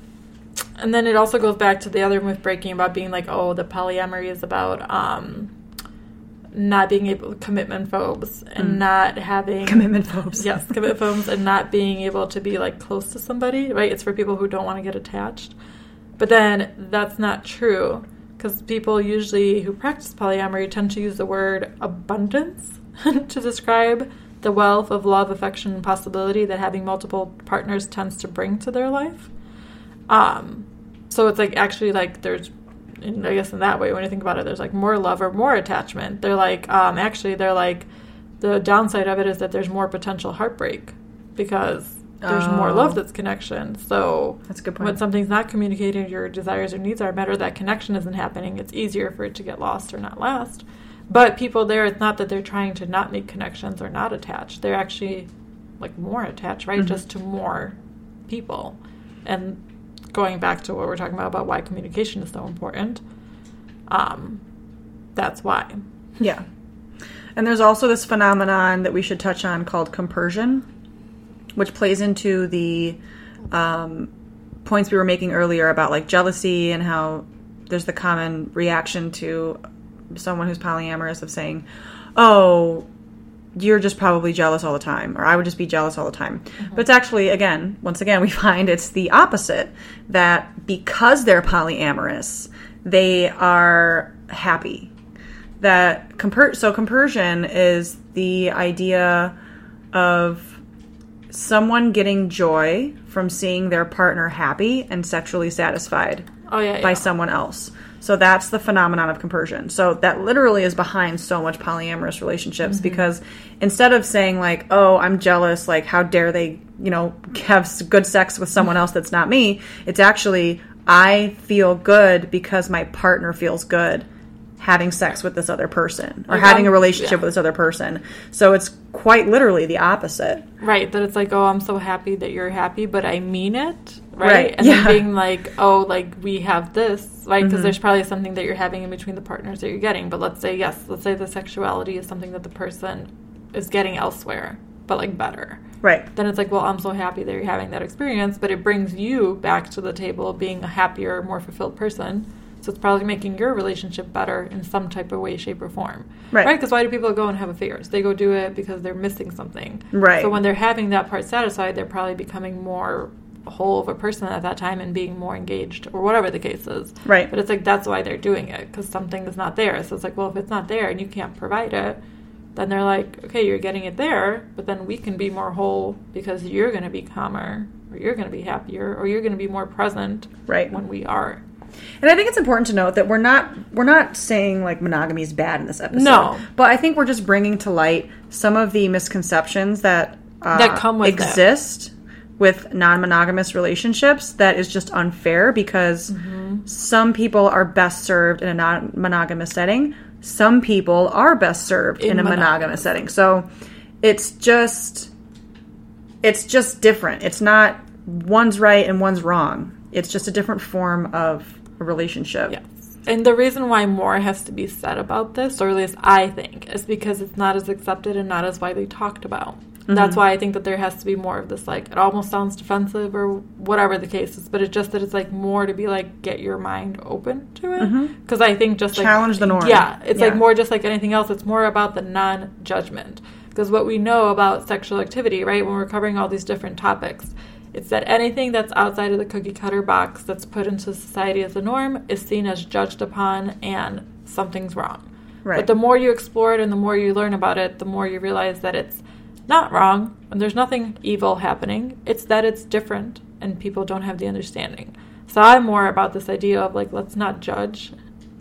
And then it also goes back to the other myth breaking about being like, oh, the polyamory is about um, not being able commitment phobes and not having Mm. Commitment phobes. Yes, commitment phobes and not being able to be like close to somebody. Right? It's for people who don't want to get attached. But then that's not true because people usually who practice polyamory tend to use the word abundance to describe the wealth of love, affection, and possibility that having multiple partners tends to bring to their life. Um, so it's like actually like there's, and I guess in that way, when you think about it, there's like more love or more attachment. They're like, um, actually, they're like, the downside of it is that there's more potential heartbreak because there's more Oh. love that's connection. So That's a good point. when something's not communicated, your desires or needs are met, or that connection isn't happening, it's easier for it to get lost or not last. But people there, it's not that they're trying to not make connections or not attached. They're actually like more attached, right? Mhm. Just to more people. And going back to what we're talking about about why communication is so important, um, that's why. Yeah. And there's also this phenomenon that we should touch on called compersion, which plays into the um, points we were making earlier about like jealousy and how there's the common reaction to someone who's polyamorous of saying, oh, you're just probably jealous all the time, or I would just be jealous all the time. Mm-hmm. But it's actually, again, once again, we find it's the opposite that because they're polyamorous, they are happy that comper- so compersion is the idea of someone getting joy from seeing their partner happy and sexually satisfied Oh, yeah. by yeah. someone else. So that's the phenomenon of compersion. So that literally is behind so much polyamorous relationships mm-hmm. because instead of saying like, "Oh, I'm jealous," like how dare they, you know, have good sex with someone else that's not me, it's actually I feel good because my partner feels good having sex with this other person or Like, having a relationship yeah. with this other person. So it's quite literally the opposite. Right, that it's like, oh, I'm so happy that you're happy, but I mean it, right? Right, And yeah. Mm-hmm. then being like, oh, like we have this, right? Because there's probably something that you're having in between the partners that you're getting. But let's say, yes, let's say the sexuality is something that the person is getting elsewhere, but like better. Right. Then it's like, well, I'm so happy that you're having that experience, but it brings you back to the table being a happier, more fulfilled person. So it's probably making your relationship better in some type of way, shape, or form. Right. Because why do people go and have affairs? They go do it because they're missing something. Right. So when they're having that part satisfied, they're probably becoming more whole of a person at that time and being more engaged or whatever the case is. Right. But it's like that's why they're doing it because something is not there. So it's like, well, if it's not there and you can't provide it, then they're like, okay, you're getting it there, but then we can be more whole because you're going to be calmer or you're going to be happier or you're going to be more present Right. when we are. And I think it's important to note that we're not we're not saying like monogamy is bad in this episode. No. but I think we're just bringing to light some of the misconceptions that uh, That come with it. exist with non-monogamous relationships. That is just unfair because Mm-hmm. some people are best served in a non-monogamous setting. Some people are best served in, In a monogamous. monogamous setting. So it's just it's just different. It's not one's right and one's wrong. It's just a different form of relationship. Yes. And the reason why more has to be said about this, or at least I think, is because it's not as accepted and not as widely talked about. That's mm-hmm. why I think that there has to be more of this, like, it almost sounds defensive or whatever the case is, but it's just that it's like more to be like, get your mind open to it. Mm-hmm. Because I think just like. Challenge the norm. Yeah. It's like more just like anything else, it's more about the non judgment. Because what we know about sexual activity, right, when we're covering all these different topics, it's that anything that's outside of the cookie cutter box that's put into society as a norm is seen as judged upon and something's wrong. Right. But the more you explore it and the more you learn about it, the more you realize that it's not wrong and there's nothing evil happening. It's that it's different and people don't have the understanding. So I'm more about this idea of like, let's not judge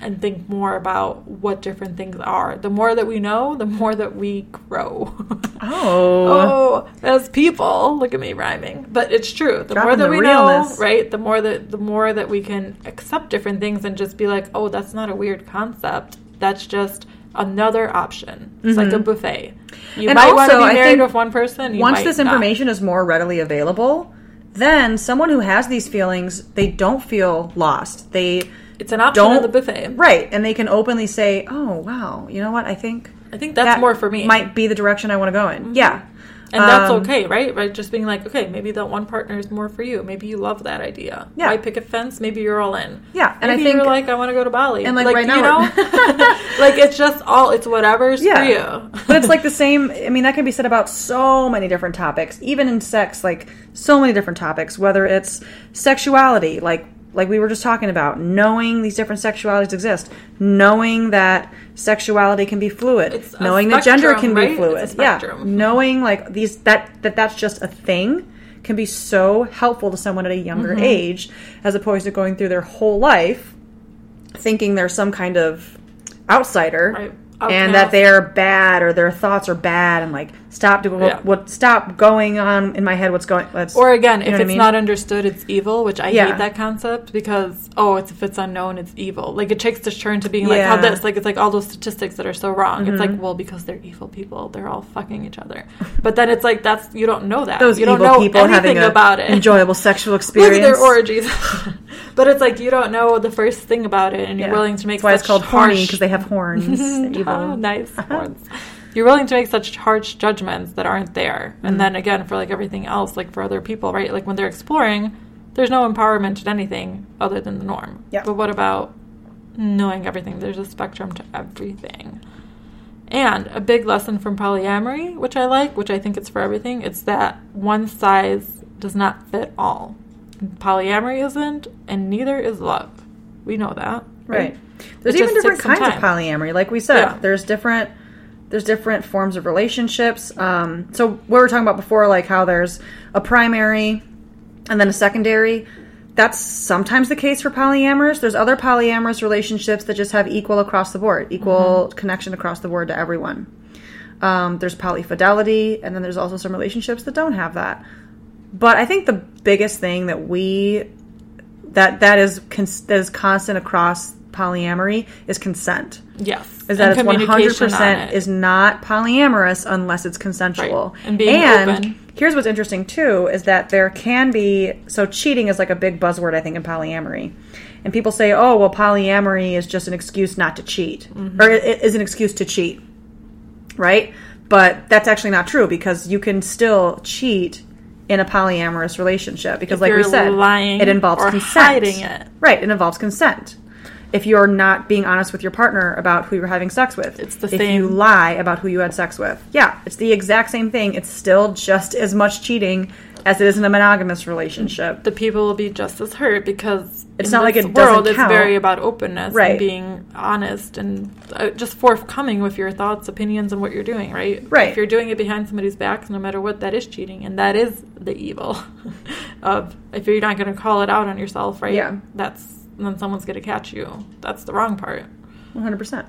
and think more about what different things are. The more that we know, the more that we grow. Oh. oh, as people, look at me rhyming. But it's true. The more that the we realness. know, right? The more that the more that we can accept different things and just be like, "Oh, that's not a weird concept. That's just another option. It's like a buffet. You Mm-hmm. And might want to be married with one person. You Once this not. information is more readily available, then someone who has these feelings, they don't feel lost. They it's an option don't in the buffet. Right, and they can openly say, "Oh, wow, you know what? I think I think that's that more for me. Mm-hmm. Might be the direction I want to go in." Yeah. And that's Um, okay, right? Right? Just being like, okay, maybe that one partner is more for you. Maybe you love that idea. Yeah. Why pick a fence? Maybe you're all in. Yeah, and I think- you're like, I want to go to Bali. And, like, right now you know, like it's just all it's whatever's Yeah. for you. but it's like the same i mean that can be said about so many different topics even in sex like so many different topics whether it's sexuality like like we were just talking about, knowing these different sexualities exist, knowing that sexuality can be fluid, It's knowing that gender can be fluid. Yeah, knowing like these that that that's just a thing can be so helpful to someone at a younger Mm-hmm. age as opposed to going through their whole life thinking they're some kind of outsider Right. and that they're bad or their thoughts are bad and like stop doing Yeah. what, what stop going on in my head what's going what's, Or again, you if know what it's I mean? not understood, it's evil, which I Yeah. hate that concept because oh, it's if it's unknown, it's evil. Like it takes this turn to being like how Mm-hmm. this, like it's like all those statistics that are so wrong. It's like well because they're evil people, they're all fucking each other. But then it's like that's you don't know that. those you don't evil know people anything having a about it. enjoyable sexual Look experience at their orgies. but it's like you don't know the first thing about it, and you're Yeah. willing to make that's why it's called horny because they have horns evil. Oh, nice horns. You're willing to make such harsh judgments that aren't there. Mm-hmm. And then again, for like everything else, like for other people, right? Like when they're exploring, there's no empowerment in anything other than the norm. Yeah. But what about knowing everything? There's a spectrum to everything. And a big lesson from polyamory, which I like, which I think it's for everything, it's that one size does not fit all. Polyamory isn't, and neither is love. We know that. Right. There's It even different kinds of polyamory. Like we said, Yeah. there's different there's different forms of relationships. Um, so what we were talking about before, like how there's a primary and then a secondary. That's sometimes the case for polyamorous. There's other polyamorous relationships that just have equal across the board, equal Mm-hmm. connection across the board to everyone. Um, there's polyfidelity, and then there's also some relationships that don't have that. But I think the biggest thing that we that that is cons- that is constant across polyamory is consent. Yes. Is that and it's 100% it. is not polyamorous unless it's consensual. Right. And being open. here's what's interesting too is that there can be so cheating is like a big buzzword I think in polyamory, and people say, oh well, polyamory is just an excuse not to cheat, Mm-hmm. or it is an excuse to cheat, right? But that's actually not true because you can still cheat in a polyamorous relationship because, If like we said, lying it involves or consent. hiding it. Right, it involves consent. If you're not being honest with your partner about who you're having sex with, It's the if same. If you lie about who you had sex with, yeah, it's the exact same thing. It's still just as much cheating as it is in a monogamous relationship. the people will be just as hurt because It's not like doesn't world it's very about openness Right. and being honest and uh, just forthcoming with your thoughts opinions and what you're doing right Right. if you're doing it behind somebody's back no matter what that is cheating and that is the evil of if you're not going to call it out on yourself right Yeah. that's then someone's going to catch you that's the wrong part 100%.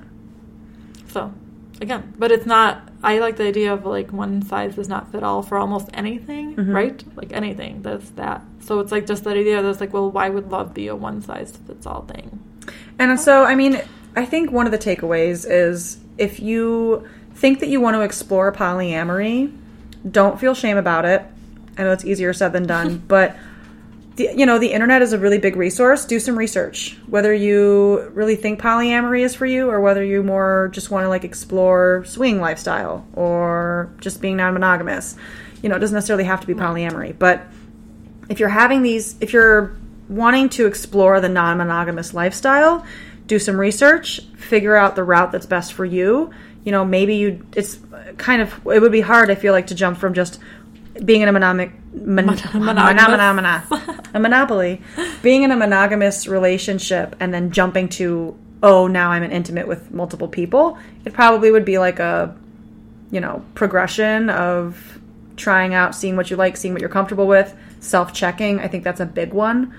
so again but it's not i like the idea of like one size does not fit all for almost anything Mm-hmm. right like anything that's that so it's like just that idea that's like well why would love be a one size fits all thing And so, I mean, I think one of the takeaways is if you think that you want to explore polyamory, don't feel shame about it. I know it's easier said than done, but the, you know, the internet is a really big resource. Do some research. Whether you really think polyamory is for you or whether you more just want to like explore swing lifestyle or just being non-monogamous. You know, it doesn't necessarily have to be polyamory, but if you're having these if you're wanting to explore the non-monogamous lifestyle do some research figure out the route that's best for you you know maybe you it's kind of it would be hard i feel like to jump from just being in a monomic mon, monogamous. a monopoly. Being in a monogamous relationship and then jumping to oh now i'm an intimate with multiple people it probably would be like a you know progression of trying out seeing what you like seeing what you're comfortable with self-checking. I think that's a big one.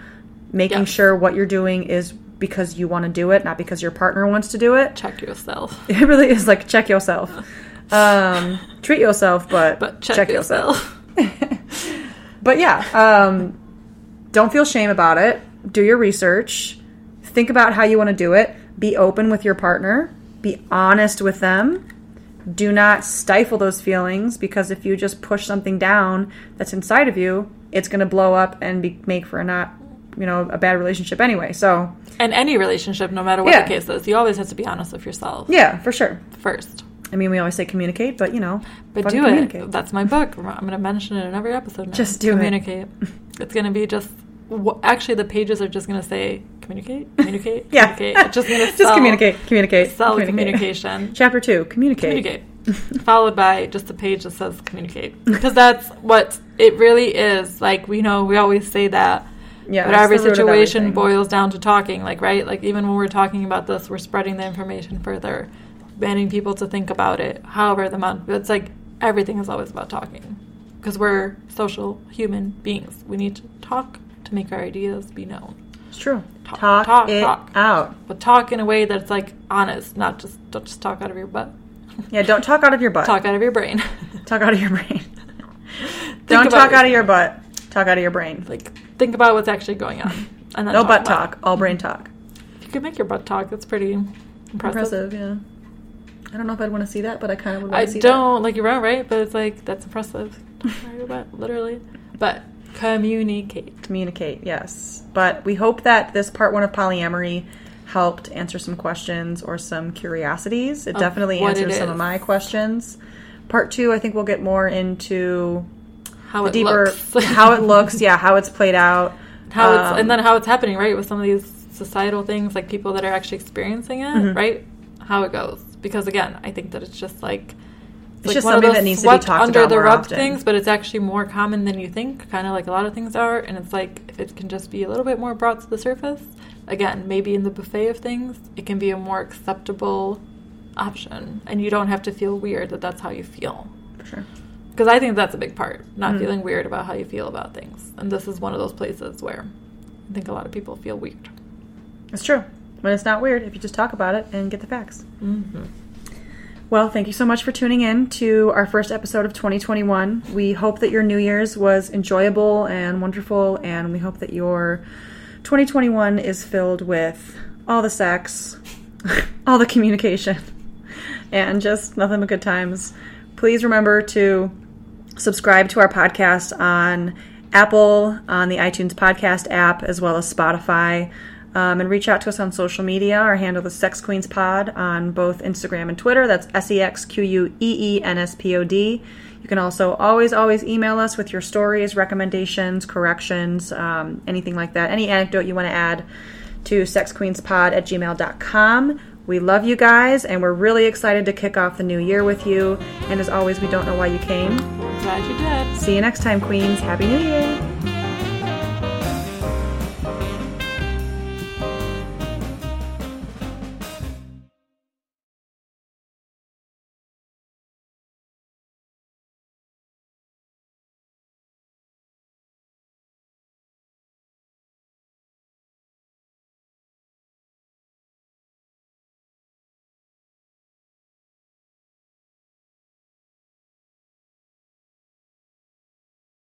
Making Yes. sure what you're doing is because you want to do it not because your partner wants to do it. Check yourself. It really is like check yourself. Um treat yourself but, but check, yourself, but yeah um don't feel shame about it. Do your research. Think about how you want to do it. Be open with your partner. Be honest with them. Do not stifle those feelings because if you just push something down that's inside of you it's going to blow up and be, make for a not you know a bad relationship anyway so. And any relationship no matter what Yeah. the case is you always have to be honest with yourself. Yeah for sure. First i mean we always say communicate but you know but do communicate. it that's my book i'm going to mention it in every episode now. Just do it. communicate it's going to be just wh- actually the pages are just going to say communicate communicate yeah communicate. it's just going to just communicate communicate sell communicate. communication chapter two communicate communicate followed by just a page that says communicate because that's what it really is like we know we always say that Yeah, but every the root of situation boils down to talking. Like right, like even when we're talking about this, we're spreading the information further, banning people to think about it. However, the amount it's like everything is always about talking because we're social human beings. We need to talk to make our ideas be known. It's true. Talk, Talk, talk, it talk. out. But talk in a way that's like honest, not just don't just talk out of your butt. Yeah, don't talk out of your butt. Talk out of your brain. Talk out of your brain. don't talk out of your butt. Talk out of your brain. like think about what's actually going on. And then No butt talk. All brain talk. it. You could make your butt talk. That's pretty impressive. Impressive, yeah. I don't know if I'd want to see that, but I kind of would want I to see don't like you're right, right? But it's like that's impressive. Talk out of your butt, literally. But communicate. Communicate, yes. But we hope that this part one of polyamory helped answer some questions or some curiosities. It Of definitely answers it some of my questions. Part two, I think we'll get more into How the it deeper looks. how it looks, yeah, how it's played out. how it's Um, and then how it's happening, right? With some of these societal things, like people that are actually experiencing it, Mm-hmm. right? How it goes. Because again, I think that it's just like It's just something that needs to be talked under about the rug often. things, but it's actually more common than you think, kind of like a lot of things are. And it's like if it can just be a little bit more brought to the surface, again, maybe in the buffet of things, it can be a more acceptable option, and you don't have to feel weird that that's how you feel. For sure. Because I think that's a big part, not Mm-hmm. feeling weird about how you feel about things. And this is one of those places where I think a lot of people feel weird. It's true. But it's not weird if you just talk about it and get the facts. Mm-hmm. Well, thank you so much for tuning in to our first episode of 2021. We hope that your New Year's was enjoyable and wonderful, and we hope that your 2021 is filled with all the sex, all the communication, and just nothing but good times. Please remember to subscribe to our podcast on Apple, on the iTunes podcast app, as well as Spotify. Um, and reach out to us on social media. Our handle is Sex Queens Pod on both Instagram and Twitter. That's S E X Q U E E N S P O D. You can also always, always email us with your stories, recommendations, corrections, um, anything like that. Any anecdote you want to add to sexqueenspod at gmail.com. We love you guys, and we're really excited to kick off the new year with you. And as always, we don't know why you came. Glad you did. See you next time, Queens. Happy New Year!